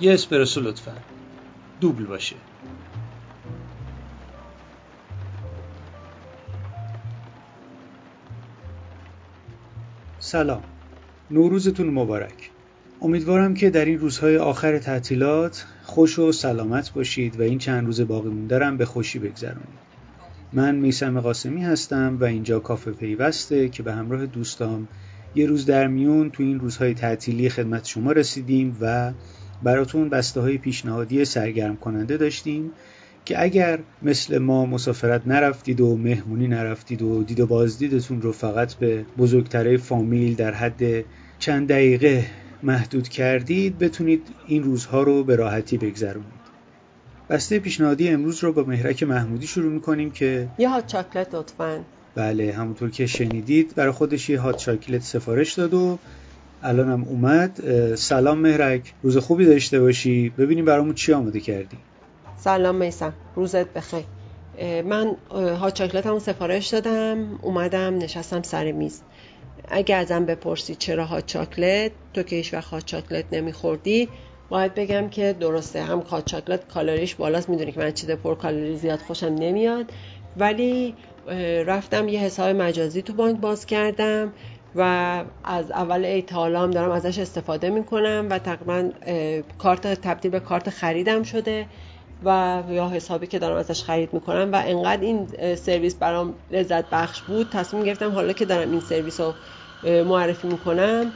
یه اسپرسو لطفا. دوبل باشه. سلام. نوروزتون مبارک. امیدوارم که در این روزهای آخر تعطیلات خوش و سلامت باشید و این چند روز باقی مونده به خوشی بگذرونید. من میسم قاسمی هستم و اینجا کافه پیوسته که به همراه دوستام یه روز در میون تو این روزهای تعطیلی خدمت شما رسیدیم و براتون بسته های پیشنهادی سرگرم کننده داشتیم که اگر مثل ما مسافرت نرفتید و مهمونی نرفتید و دید و بازدیدتون رو فقط به بزرگتره فامیل در حد چند دقیقه محدود کردید بتونید این روزها رو به راحتی بگذرونید. بسته پیشنهادی امروز رو با مهرک محمودی شروع می‌کنیم که یه هات چاکلت لطفا. بله همونطور که شنیدید برای خودش یه هات چاکلت سفارش داد و الانم اومد سلام مهرک روز خوبی داشته باشی. ببینیم برامون چی آماده کردی. سلام میسم روزت بخیر. من هات همون سفارش دادم اومدم نشستم سر میز. اگه ازم بپرسی چرا هات چاکلت تو که هیچ وقت هات چاکلت نمیخوردی باید بگم که درسته هم هات چاکلت کالریش بالاست می‌دونی که من چیز پر کالری زیاد خوشم نمیاد. ولی رفتم یه حساب مجازی تو بانک باز کردم. و از اول ایتالا هم دارم ازش استفاده می‌کنم و تقریبا کارت تبدیل به کارت خریدم شده و یا حسابی که دارم ازش خرید می‌کنم و انقدر این سرویس برام لذت بخش بود تصمیم گرفتم حالا که دارم این سرویس رو معرفی می‌کنم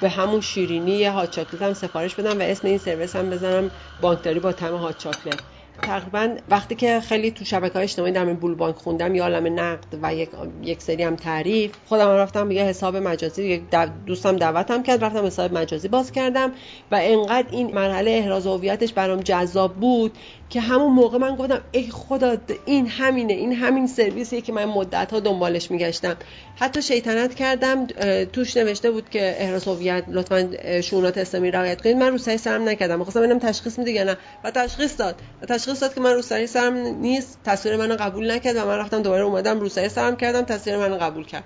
به همون شیرینی یه هات چاکلت هم سفارش بدم و اسم این سرویس هم بزنم بانکداری با تم هات چاکلت تقریبا وقتی که خیلی تو شبکه های اجتماعی در بول بانک خوندم یا عالم نقد و یک, یک سری هم تعریف خودم رفتم یه حساب مجازی دوستم دعوتم کرد رفتم حساب مجازی باز کردم و انقدر این مرحله احراز هویتش برام جذاب بود که همون موقع من گفتم ای خدا این همینه این همین سرویسیه که من مدت ها دنبالش میگشتم. حتی شیطنت کردم توش نوشته بود که احراز هویت لطفا شونات اسلامی رعایت کنید. من رو سرم نکردم. می‌خواستم ببینم تشخیص میده یا نه. و تشخیص داد. و تشخیص داد که من رو سرم نیست. تصویر منو قبول نکرد و من رفتم دوباره اومدم رو سرم کردم تصویر منو قبول کرد.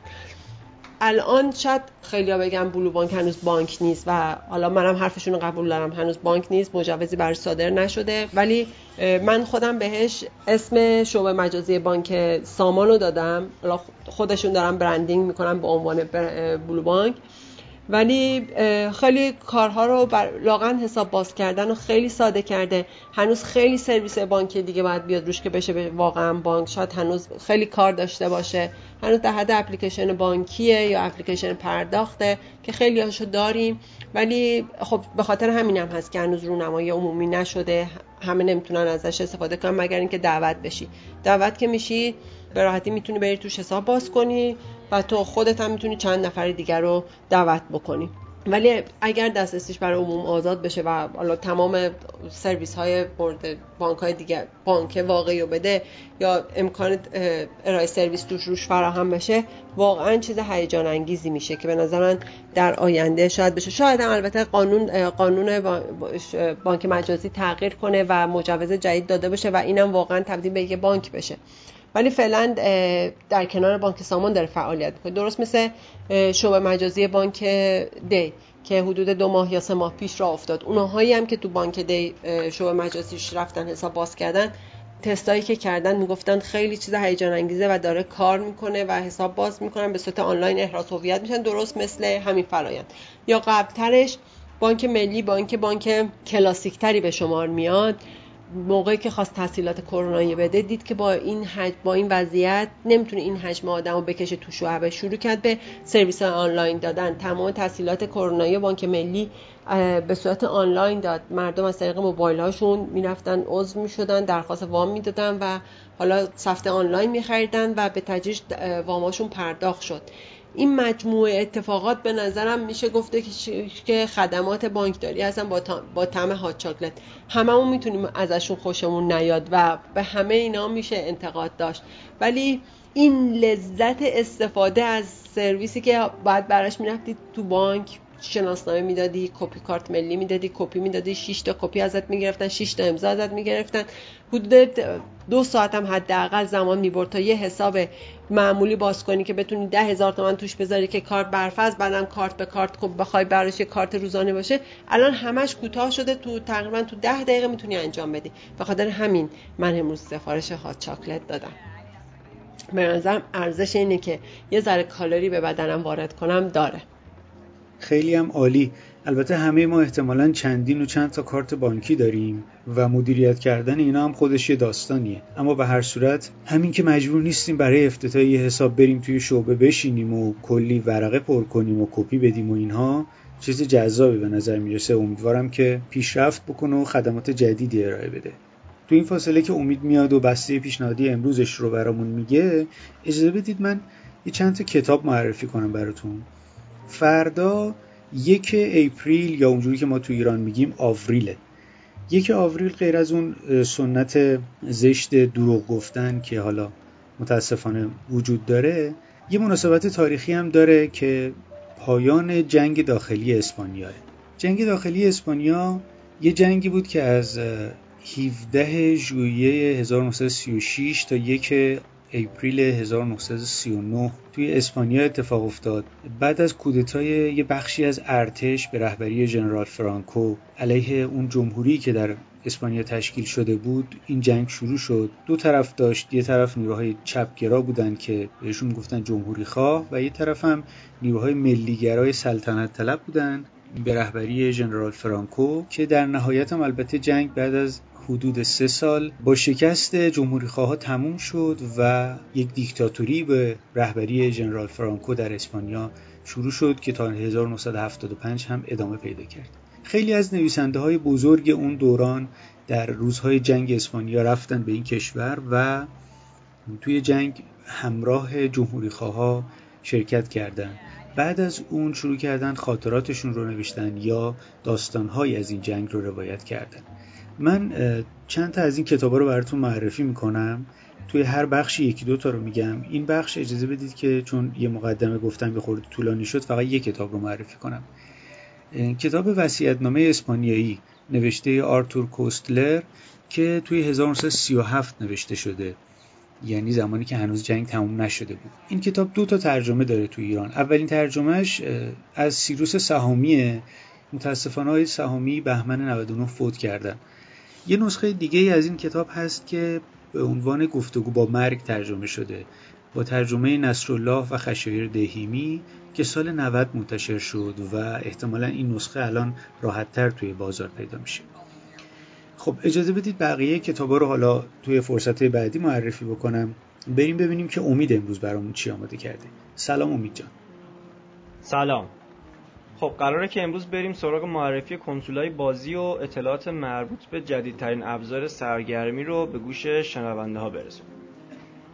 الان شاید خیلیا بگم بلو بانک هنوز بانک نیست و حالا منم حرفشون رو قبول دارم. هنوز بانک نیست مجوزی برای صادر نشده. ولی من خودم بهش اسم شعبه مجازی بانک سامان دادم. خودشون دارم برندینگ می‌کنم به عنوان بلو بانک. ولی خیلی کارها رو بر لاغن حساب باز کردن و خیلی ساده کرده. هنوز خیلی سرویس بانکی دیگه باید بیاد روش که بشه واقعا بانک. شاید هنوز خیلی کار داشته باشه. هنوز در حد اپلیکیشن بانکیه یا اپلیکیشن پرداخته که خیلی هاشو داریم. ولی خب به خاطر همین هم هست که هنوز رونمایی عمومی نشده. همه نمی‌تونن ازش استفاده کنن مگر اینکه دعوت بشی. دعوت که میشی به راحتی می‌تونی بری توش حساب باز کنی و تو خودت هم می‌تونی چند نفر دیگر رو دعوت بکنی. ولی اگر دسترسیش برای عموم آزاد بشه و حالا تمام سرویس های برد بانک های دیگه بانک واقعی رو بده یا امکان ارائه سرویس توش روش فراهم بشه واقعا چیز هیجان انگیزی میشه که به نظر من در آینده شاید بشه. شاید هم البته قانون قانون بانک مجازی تغییر کنه و مجوز جدید داده بشه و اینم واقعا تبدیل به یک بانک بشه. ولی فعلا در کنار بانک سامان داره فعالیت می‌کنه. درست مثل شعبه مجازی بانک دی که حدود دو ماه یا سه ماه پیش را افتاد. اونهایی هم که تو بانک دی شعبه مجازیش رفتن حساب باز کردن تستایی که کردن می‌گفتن خیلی چیز هیجان انگیزه و داره کار می‌کنه و حساب باز می‌کنن به صورت آنلاین احراز هویت میشن. درست مثل همین فرایند. یا قبلترش بانک ملی بانک بانک کلاسیک تری به شمار میاد. موقعی که خواست تحصیلات کرونایی بده دید که با این حج با این وضعیت نمی‌تونه این حجم آدم رو بکشه تو شعبه. شروع کرد به سرویس آنلاین دادن. تمام تحصیلات کرونایی بانک ملی به صورت آنلاین داد. مردم از طریق موبایل هاشون می‌رفتن عضو می‌شدن درخواست وام می‌دادن و حالا سفته آنلاین میخریدن و به تدریج واماشون پرداخت شد. این مجموعه اتفاقات به نظرم میشه گفته که خدمات بانکداری هستن با, با تم هات چاکلت هممون می‌تونیم ازشون خوشمون نیاد و به همه اینا میشه انتقاد داشت. ولی این لذت استفاده از سرویسی که باید براش می‌رفتید تو بانک شناسنامه می‌دادی کپی کارت ملی می‌دادی کپی می‌دادی 6 تا کپی ازت می‌گرفتن 6 تا امضا ازت می‌گرفتن. حدود دو ساعت هم حداقل زمان می‌برد تا یه حساب معمولی باز کنی که بتونی ده هزار تومن توش بذاری که کارت برفض بعدم کارت به کارت خب بخوای براش یه کارت روزانه باشه. الان همش کوتاه شده تو تقریبا تو ده دقیقه می‌تونی انجام بدی. به خاطر همین من امروز سفارش هات چاکلت دادم. به نظرم ارزش اینه که یه ذره کالری به بدنم وارد کنم داره. خیلی هم عالی. البته همه ما احتمالا چندین و چند تا کارت بانکی داریم و مدیریت کردن اینا هم خودش یه داستانیه. اما به هر صورت همین که مجبور نیستیم برای افتتاح یه حساب بریم توی شعبه بشینیم و کلی ورقه پر کنیم و کپی بدیم و اینها چیز جذابی به نظر می‌رسه. امیدوارم که پیشرفت بکنه و خدمات جدیدی ارائه بده. تو این فاصله که امید میاد و بسته پیشنهادی امروزش رو برامون میگه اجازه بدید من یه چند تا کتاب معرفی کنم براتون. فردا یک اپریل یا اونجوری که ما تو ایران میگیم آوریله. یک آوریل غیر از اون سنت زشت دروغ گفتن که حالا متاسفانه وجود داره یه مناسبت تاریخی هم داره که پایان جنگ داخلی اسپانیا جنگ داخلی اسپانیا یه جنگی بود که از 17 ژوئیه 1936 تا یک اپریل 1939 توی اسپانیا اتفاق افتاد. بعد از کودتای یه بخشی از ارتش به رهبری ژنرال فرانکو علیه اون جمهوری که در اسپانیا تشکیل شده بود این جنگ شروع شد. دو طرف داشت یه طرف نیروهای چپگرا بودن که بهشون گفتن جمهوری خواه و یه طرف هم نیروهای ملیگرای سلطنت طلب بودن. به رهبری ژنرال فرانکو که در نهایت هم البته جنگ بعد از حدود سه سال با شکست جمهوری خواه تموم شد و یک دیکتاتوری به رهبری ژنرال فرانکو در اسپانیا شروع شد که تا 1975 هم ادامه پیدا کرد خیلی از نویسنده های بزرگ اون دوران در روزهای جنگ اسپانیا رفتن به این کشور و توی جنگ همراه جمهوری خواه شرکت کردند. بعد از اون شروع کردن خاطراتشون رو نوشتن یا داستانهایی از این جنگ رو روایت کردن. من چند تا از این کتابا رو براتون معرفی می‌کنم. توی هر بخشی یکی دو تا رو میگم. این بخش اجازه بدید که چون یه مقدمه گفتم به خورد طولانی شد فقط یک کتاب رو معرفی کنم. کتاب وصیت‌نامه اسپانیایی نوشته آرتور کوستلر که توی 1937 نوشته شده. یعنی زمانی که هنوز جنگ تموم نشده بود. این کتاب دو تا ترجمه داره تو ایران. اولین ترجمهش از سیروس سهامیه متاسفانه های سهامی بهمن 99 فوت کردن. یه نسخه دیگه از این کتاب هست که به عنوان گفتگو با مرگ ترجمه شده. با ترجمه نصرالله و خشایر دهیمی که سال 90 منتشر شد و احتمالا این نسخه الان راحتتر توی بازار پیدا میشه. خب اجازه بدید بقیه کتابا رو حالا توی فرصت بعدی معرفی بکنم. بریم ببینیم که امید امروز برامون چی آماده کرده. سلام امید جان. سلام. خب قراره که امروز بریم سراغ معرفی کنسولای بازی و اطلاعات مربوط به جدیدترین ابزار سرگرمی رو به گوش شنونده ها برسونیم.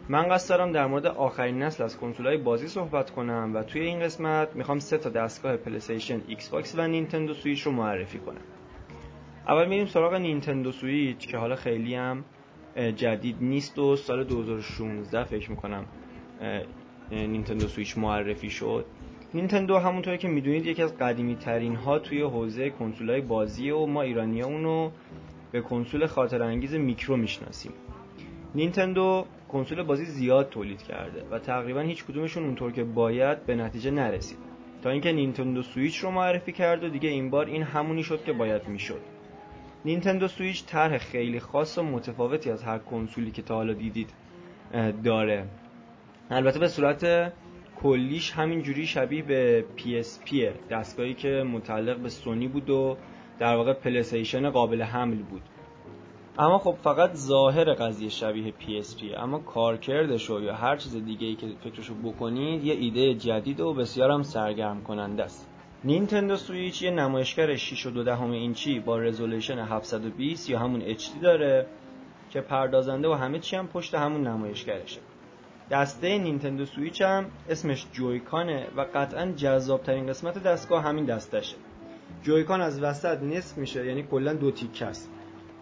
من قصد دارم در مورد آخرین نسل از کنسولای بازی صحبت کنم و توی این قسمت می‌خوام سه تا دستگاه PlayStation Xbox و Nintendo Switch رو معرفی کنم. اول میریم سراغ Nintendo Switch که حالا خیلی هم جدید نیست و سال 2016 فکر می‌کنم Nintendo Switch معرفی شد. نینتندو همونطور که می‌دونید یکی از قدیمی ترین ها توی حوزه کنسول های بازی و ما ایرانی ها اونو به کنسول خاطر انگیز میکرو می‌شناسیم. نینتندو کنسول بازی زیاد تولید کرده و تقریبا هیچ کدومشون اونطور که باید به نتیجه نرسید. تا اینکه Nintendo Switch رو معرفی کرد و دیگه این بار این همونی شد که باید می‌شد. Nintendo Switch طرح خیلی خاص و متفاوتی از هر کنسولی که تا حالا دیدید داره. البته به صورت کلیش همینجوری شبیه به PSP دستگاهی که متعلق به سونی بود و در واقع PlayStation قابل حمل بود. اما خب فقط ظاهر قضیه شبیه PSP اما کارکردش یا هر چیز دیگه ای که فکرشو بکنید یه ایده جدید و بسیار هم سرگرم کننده است. Nintendo Switch یه نمایشگر 6 و 2 اینچی با resolution 720 یا همون HD داره که پردازنده و همه چی هم پشت همون نمایشگرشه. دسته Nintendo Switch هم اسمش Joy-Con ه و قطعا جذابترین قسمت دستگاه همین دستشه Joy-Con از وسط نصف میشه یعنی کلا دو تیکه است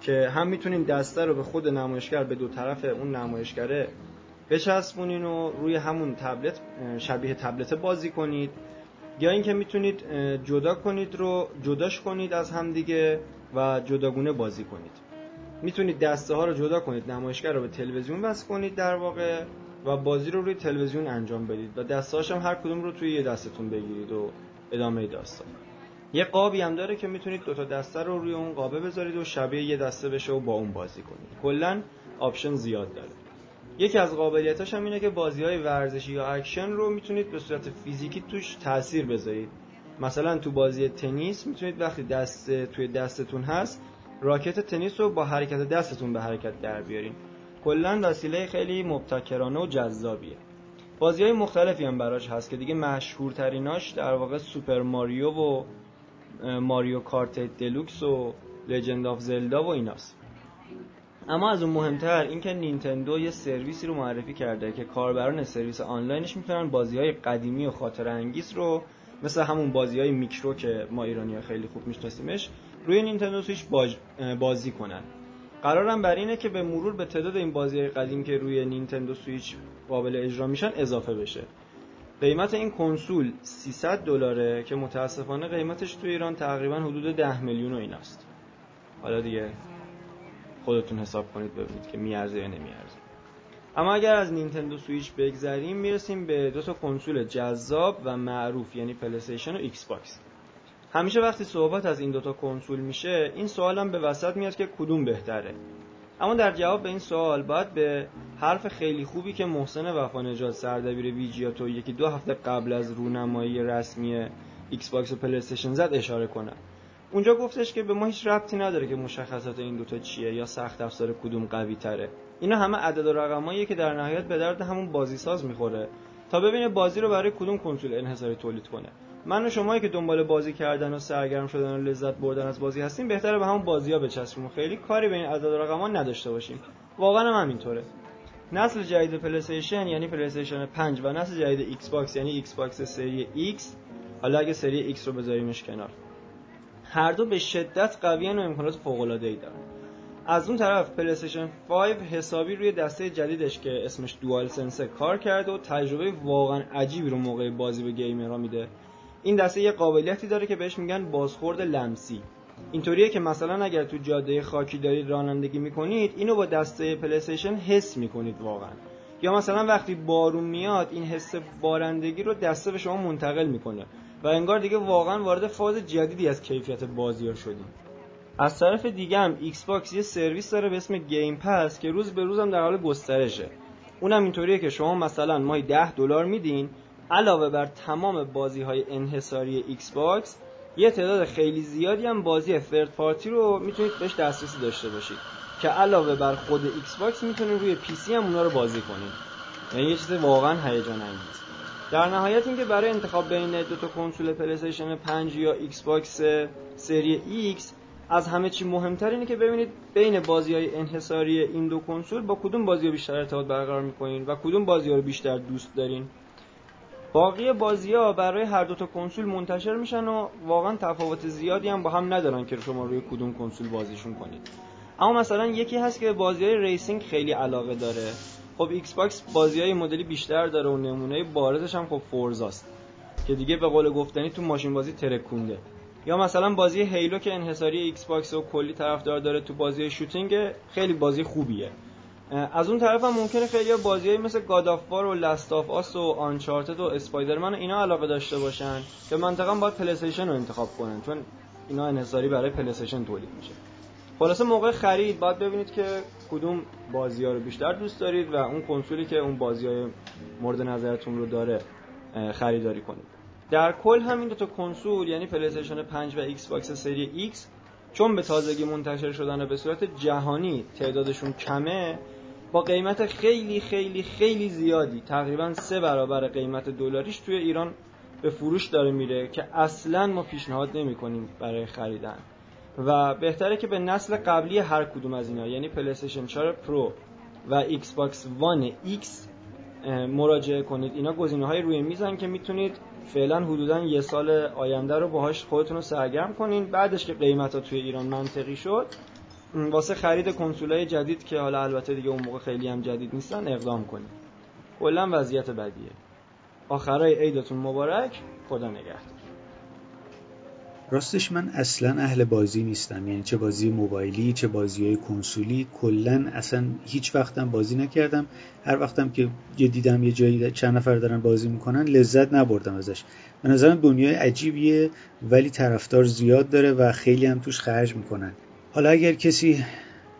که هم می‌تونین دسته رو به خود نمایشگر به دو طرف اون نمایشگره بچسبونین و روی همون تبلت شبیه تبلت بازی کنید. یا اینکه می‌تونید جدا کنید رو جداش کنید از همدیگه و جداگونه بازی کنید. می‌تونید دسته ها رو جدا کنید نمایشگر رو به تلویزیون وصل کنید در واقع و بازی رو روی تلویزیون انجام بدید و دسته هم هر کدوم رو توی یه دستتون بگیرید و ادامه داستان. یه قابی هم داره که می‌تونید دوتا دسته رو روی اون قابه بذارید و شبیه یه دسته بشه و با اون بازی کنید. کلا option زیاد داره. یکی از قابلیتاش هم اینه که بازی های ورزشی یا اکشن رو می‌تونید به صورت فیزیکی توش تاثیر بذارید. مثلا تو بازی تنیس می‌تونید وقتی دست توی دستتون هست راکت تنیس رو با حرکت دستتون به حرکت در بیارین. کلا وسیله خیلی مبتکرانه و جذابیه. بازی های مختلفی هم براش هست که دیگه مشهورتریناش در واقع Super Mario و Mario Kart Deluxe و Legend of Zelda و ایناست. اما از اون مهمتر اینکه نینتندو یه سرویسی رو معرفی کرده که کاربران سرویس آنلاینش می‌تونن بازی های قدیمی و خاطر انگیز رو مثل همون بازی های میکرو که ما ایرانی خیلی خوب میشناسیمش روی Nintendo Switch بازی کنن. قرارم بر اینه که به مرور به تعداد این بازی قدیم که روی Nintendo Switch قابل اجرا میشن اضافه بشه. قیمت این کنسول 300 دلاره که متاسفانه قیمتش تو ایران تقریبا حدود 10 میلیون و ایناست حالا دیگه خودتون حساب کنید ببینید که میارزه یا نمیارزه. اما اگر از Nintendo Switch بگذریم می‌رسیم به دو تا کنسول جذاب و معروف یعنی PlayStation و Xbox همیشه وقتی صحبت از این دوتا کنسول میشه این سوال هم به وسط میاد که کدوم بهتره. اما در جواب به این سوال باید به حرف خیلی خوبی که محسن وفا نجات سردبیر ویجیاتو یکی دو هفته قبل از رونمایی رسمی Xbox و PlayStation زد اشاره کنم. اونجا گفتش که به ما هیچ ربطی نداره که مشخصات این دوتا چیه یا سخت افزار کدوم قوی تره. اینا همه عدد و رقماییه که در نهایت به درد همون بازی ساز می‌خوره تا ببینه بازی رو برای کدوم کنسول انحصاری تولید کنه. من و شمایی که دنبال بازی کردن و سرگرم شدن و لذت بردن از بازی هستیم بهتره به همون بازی ها بچسبیم و خیلی کاری به این عدد و رقم ها نداشته باشیم. واقعا هم همینطوره. نسل جدید PlayStation یعنی PlayStation 5 و نسل جدید Xbox یعنی Xbox سری X حالا اگه سری X رو بذاریمش کنار. هر دو به شدت قوی و امکانات فوق العاده ای دارن. از اون طرف PlayStation 5 حسابی روی دسته جدیدش که اسمش DualSense کار کرده و تجربه واقعا عجیبی رو موقع بازی به gamer ها میده. این دسته یه قابلیتی داره که بهش میگن بازخورد لمسی. اینطوریه که مثلا اگر تو جاده خاکی دارید رانندگی می‌کنید اینو با دسته PlayStation حس می‌کنید واقعا. یا مثلا وقتی بارون میاد این حس بارندگی رو دسته به شما منتقل می‌کنه. و انگار دیگه واقعا وارد فاز جدیدی از کیفیت بازی ها شدیم. از طرف دیگه هم Xbox یه سرویس داره به اسم Game Pass که روز به روزم در حال گسترشه. اونم اینطوریه که شما مثلا ماهی 10 دلار میدین علاوه بر تمام بازی های انحصاری Xbox یه تعداد خیلی زیادی هم بازی third party رو می‌تونید بهش دسترسی داشته باشید که علاوه بر خود Xbox می‌تونید روی PC هم اونا رو بازی کنید. یعنی یه چیز واقعا هیجان انگیز در نهایت اینکه برای انتخاب بین دو تا کنسول Play 5 یا Xbox سری X از همه چی مهمتر اینه که ببینید بین بازی های انحصاری این دو کنسول با کدوم بازی ها بیشتر ارتباط برقرار می‌کنین و کدوم بازی ها رو بیشتر دوست دارین. باقی بازی ها برای هر دو تا کنسول منتشر میشن و واقعا تفاوت زیادی هم با هم ندارن که شما روی کدوم کنسول بازیشون کنید. اما مثلا یکی هست که بازی های racing خیلی علاقه داره. خب Xbox بازی های این مدلی بیشتر داره و نمونه بارزش هم خب Forza ست که دیگه به قول گفتنی تو ماشین بازی ترکونده. یا مثلا بازی Halo که انحصاری Xbox و کلی طرفدار داره تو بازی shooting خیلی بازی خوبیه. از اون طرف هم ممکنه خیلی بازیایی مثل God of War و Last of Us و Uncharted و Spider-Man اینا علاقه داشته باشن که منطقا باید PlayStation رو انتخاب کنن چون اینا انحصاری برای PlayStation تولید میشه. خلاصه موقع خرید باید ببینید که کدوم بازی ها رو بیشتر دوست دارید و اون کنسولی که اون بازی های مورد نظرتون رو داره خریداری کنید. در کل همین دو تا کنسول یعنی PlayStation 5 و Xbox سری X چون به تازگی منتشر شدن به صورت جهانی تعدادشون کمه با قیمت خیلی خیلی خیلی زیادی تقریبا سه برابر قیمت دلاریش توی ایران به فروش داره میره که اصلا ما پیشنهاد نمی کنیم برای خریدن. و بهتره که به نسل قبلی هر کدوم از اینا یعنی PlayStation 4 Pro و Xbox One X مراجعه کنید. اینا گزینه های روی میزن که می‌تونید فعلا حدودا یه سال آینده رو باهاش خودتون رو سرگرم کنین. بعدش که قیمت ها توی ایران منطقی شد واسه خرید کنسولای جدید که حالا البته دیگه اون موقع خیلی هم جدید نیستن اقدام کنید کلا وضعیت بدیه. آخرای عیدتون مبارک. خدا نگهدار. راستش من اصلا اهل بازی نیستم. یعنی چه بازی موبایلی چه بازی های کنسولی کلا اصلا هیچ وقتم بازی نکردم. هر وقتم که یه دیدم یه جایی چند نفر دارن بازی می‌کنن لذت نبردم ازش. به نظرم دنیای عجیبیه ولی طرفدار زیاد داره و خیلی هم توش خرج می‌کنن. حالا اگر کسی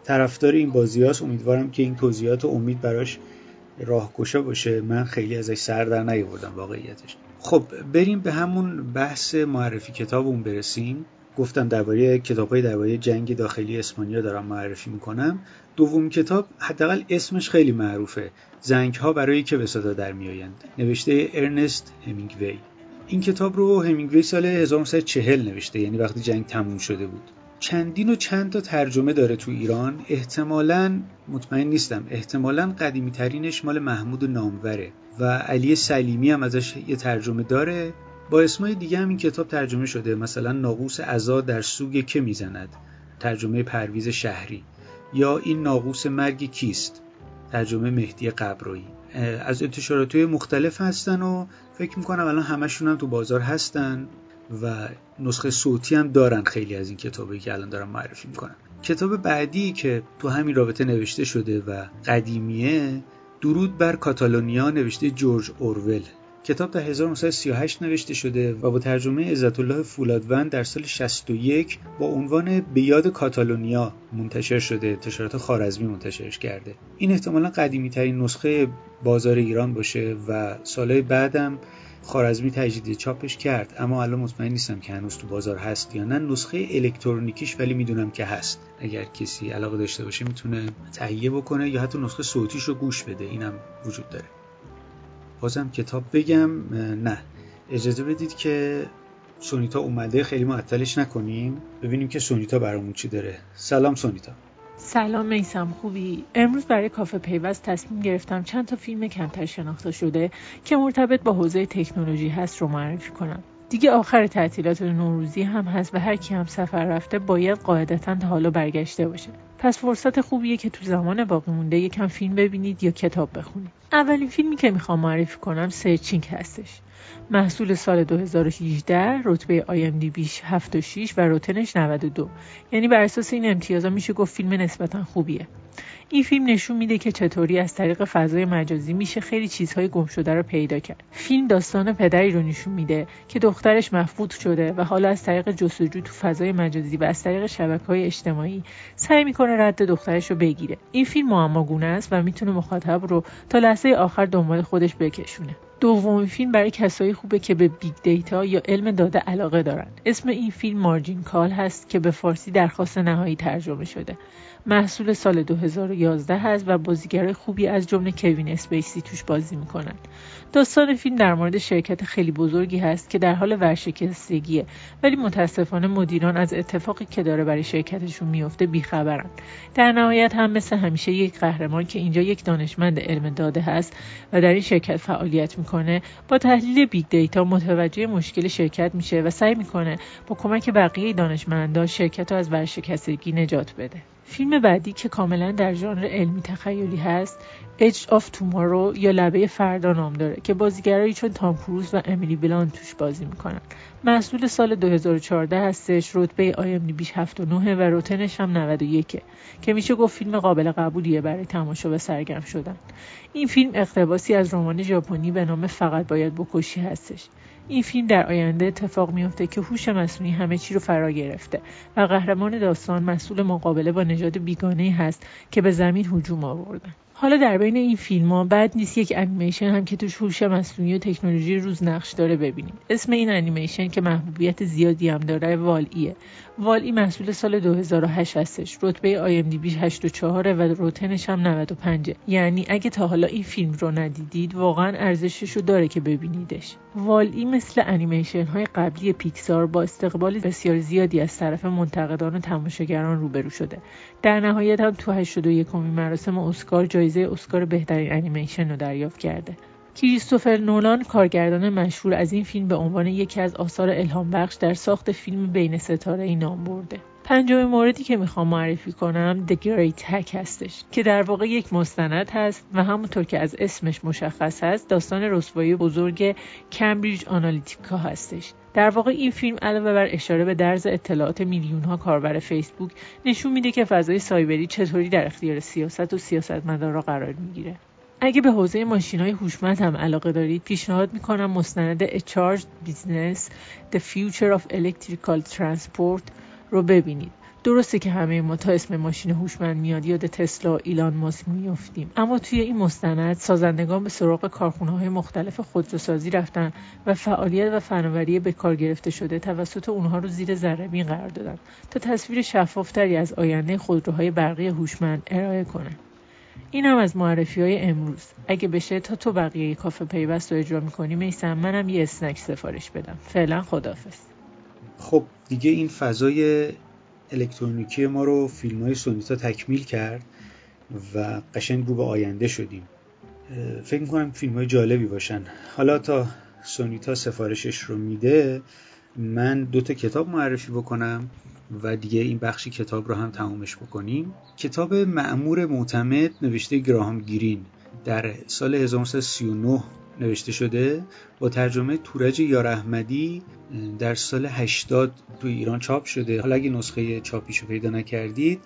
طرفدار این بازی هاست امیدوارم که این توضیحات امید براش راهگشا باشه. من خیلی ازش سر در نیاوردم واقعیتش. خب بریم به همون بحث معرفی کتابمون برسیم. گفتم درباره کتابهای درباره جنگ داخلی اسپانیا دارم معرفی می‌کنم. دوم کتاب حداقل اسمش خیلی معروفه. زنگ ها برای که به صدا در میآیند. نوشته ارنست همینگوی. این کتاب رو همینگوی سال 1940 نوشته یعنی وقتی جنگ تموم شده بود. چندین و چند تا ترجمه داره تو ایران. احتمالا مطمئن نیستم احتمالا قدیمی ترینش مال محمود ناموره و علی سلیمی هم ازش یه ترجمه داره. با اسمای دیگه هم این کتاب ترجمه شده. مثلا ناقوس عزا در سوگ که می‌زند. ترجمه پرویز شهری. یا این ناقوس مرگ کیست؟ ترجمه مهدی قبرایی. از انتشارات مختلف هستن و فکر می‌کنم الان همشون هم تو بازار هستن. و نسخه صوتی هم دارن خیلی از این کتابی که الان دارم معرفی می‌کنم. کتاب بعدی که تو همین رابطه نوشته شده و قدیمیه درود بر کاتالونیا نوشته جورج اورول. کتاب در 1938 نوشته شده و با ترجمه عزت الله فولادوند در سال 61 با عنوان به یاد کاتالونیا منتشر شده انتشارات خارزمی منتشرش کرده. این احتمالا قدیمی ترین نسخه بازار ایران باشه و سالهای بعدم خارزمی تجدید چاپش کرد اما الان مطمئن نیستم که هنوز تو بازار هست یا نه. نسخه الکترونیکیش ولی می‌دونم که هست. اگر کسی علاقه داشته باشه می‌تونه تهیه بکنه یا حتی نسخه صوتیش رو گوش بده. اینم وجود داره. بازم کتاب بگم. نه. اجازه بدید که سونیتا اومده. خیلی معطلش نکنیم. ببینیم که سونیتا برامون چی داره. سلام سونیتا. سلام میسم خوبی؟ امروز برای کافه پیوست تصمیم گرفتم چند تا فیلم کمتر شناخته شده که مرتبط با حوزه تکنولوژی هست رو معرفی کنم. دیگه آخر تعطیلات نوروزی هم هست و هر کی هم سفر رفته باید قاعدتا تا حالا برگشته باشه. پس فرصت خوبیه که تو زمان باقی مونده یکم فیلم ببینید یا کتاب بخونید. اولین فیلمی که می‌خوام معرفی کنم سرچینگ هستش. محصول سال 2018 رتبه بیش 76 و روتنش 92 یعنی بر اساس این امتیازا میشه گفت فیلم نسبتا خوبیه. این فیلم نشون میده که چطوری از طریق فضای مجازی میشه خیلی چیزهای گم شده رو پیدا کرد. فیلم داستان پدری رو نشون میده که دخترش مفقود شده و حالا از طریق جستجو تو فضای مجازی و از طریق شبکه های اجتماعی سعی می‌کنه رد دخترش رو بگیره. این فیلم معماگونه است و می‌تونه مخاطب رو تا لحظه آخر دنبال خودش بکشونه. دومین فیلم برای کسایی خوبه که به big data یا علم داده علاقه دارند. اسم این فیلم Margin Call هست که به فارسی درخواست نهایی ترجمه شده. محصول سال 2011 هست و بازیگر خوبی از جمله کوین اسپیسی توش بازی می‌کنن. داستان فیلم در مورد شرکت خیلی بزرگی هست که در حال ورشکستگیه ولی متاسفانه مدیران از اتفاقی که داره برای شرکتشون میفته بیخبرن. در نهایت هم مثل همیشه یک قهرمان که اینجا یک دانشمند علم داده هست و در این شرکت فعالیت می‌کنه با تحلیل big data متوجه مشکل شرکت میشه و سعی می‌کنه با کمک بقیه دانشمندان شرکت رو از ورشکستگی نجات بده. فیلم بعدی که کاملا در ژانر علمی تخیلی هست Edge of Tomorrow یا لبه فردا نام داره که بازیگرایی چون تام کروز و امیلی بلانت توش بازی می‌کنن محصول سال 2014 هستش. رتبه آی بیش 79 و روتنش هم 91 که میشه گفت فیلم قابل قبولیه برای تماشا و سرگرم شدن. این فیلم اقتباسی از رمان ژاپنی به نام فقط باید بکشی هستش. این فیلم در آینده اتفاق میافته که هوش مصنوعی همه چی رو فرا گرفته و قهرمان داستان مسئول مقابله با نژاد بیگانه هست که به زمین هجوم آوردن حالا در بین این فیلم ها بعد نیست یک انیمیشن هم که توش هوش مصنوعی و تکنولوژی روز نقش داره ببینیم. اسم این انیمیشن که محبوبیت زیادی هم داره والایه والی محصول سال 2008 هستش. رتبه آی ام دی بیش 84 و روتنش هم 95 یعنی اگه تا حالا این فیلم رو ندیدید واقعا ارزشش رو داره که ببینیدش. والی مثل انیمیشن های قبلی پیکسار با استقبال بسیار زیادی از طرف منتقدان و تماشاگران روبرو شده. در نهایت هم تو 81 مراسم اسکار جایزه اسکار بهترین انیمیشن رو دریافت کرده. کریستوفر نولان کارگردان مشهور از این فیلم به عنوان یکی از آثار الهام بخش در ساخت فیلم بین ستاره ای نام برده. پنجمین موردی که می‌خوام معرفی کنم The Great Hack هستش که در واقع یک مستند هست و همونطور که از اسمش مشخص هست داستان رسوایی بزرگ کمبریج آنالیتیکا هستش در واقع این فیلم علاوه بر اشاره به درز اطلاعات میلیون ها کاربر فیسبوک نشون میده که فضای سایبری چطوری در اختیار سیاست و سیاستمدارا قرار می‌گیره اگه به حوزه ماشین های هوشمند هم علاقه دارید پیشنهاد می‌کنم مستند A Charged Business The Future of Electrical Transport رو ببینید. درسته که همه ما تا اسم ماشین هوشمند میاد یاد تسلا ایلان ماسک میافتیم. اما توی این مستند سازندگان به سراغ کارخونه های مختلف خودروسازی رفتن و فعالیت و فناوری به کار گرفته شده توسط اونها رو زیر ذره قرار دادن تا تصویر شفافتری از آینده خودروهای برقی هوشمند ارائه کنند این هم از معرفی های امروز. اگه بشه تا تو بقیه کافه پیوست رو اجرا می‌کنی میسم منم یه اسنک سفارش بدم. فعلا خدافز خب دیگه این فضای الکترونیکی ما رو فیلم های سونیتا تکمیل کرد و قشنگ رو به آینده شدیم. فکر می‌کنم فیلم های جالبی باشن. حالا تا سونیتا سفارشش رو میده من دوتا کتاب معرفی بکنم. و دیگه این بخشی کتاب رو هم تمومش بکنیم. کتاب معمور معتمد نوشته گراهام گیرین در سال 1939 نوشته شده. با ترجمه تورج یار احمدی در سال 80 تو ایران چاپ شده. حالا اگه نسخه چاپیشو پیدا نکردید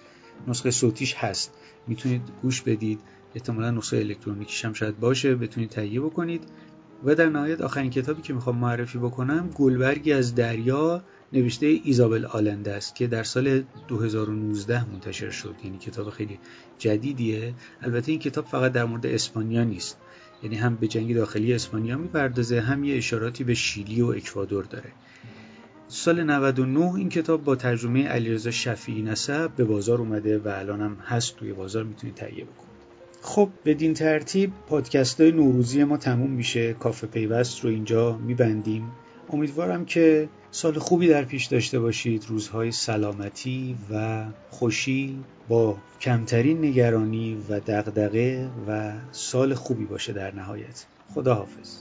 نسخه صوتیش هست. می‌تونید گوش بدید. احتمالا نسخه الکترونیکیش هم شاید باشه. بتونید تهیه بکنید. و در نهایت آخرین کتابی که می‌خوام معرفی بکنم گلبرگی از دریا نوشته ایزابل آلنده است که در سال 2019 منتشر شد. یعنی کتاب خیلی جدیدیه. البته این کتاب فقط در مورد اسپانیا نیست. یعنی هم به جنگ داخلی اسپانیا می‌پردازه هم یه اشاراتی به شیلی و اکوادور داره. سال 99 این کتاب با ترجمه علیرضا شفیعی نسب به بازار اومده و الان هم هست توی بازار می‌تونید تهیه بکنید. خب بدین ترتیب پادکست های نوروزی ما تموم میشه. کافه پیوست رو اینجا میبندیم. امیدوارم که سال خوبی در پیش داشته باشید. روزهای سلامتی و خوشی با کمترین نگرانی و دغدغه و سال خوبی باشه در نهایت. خدا حافظ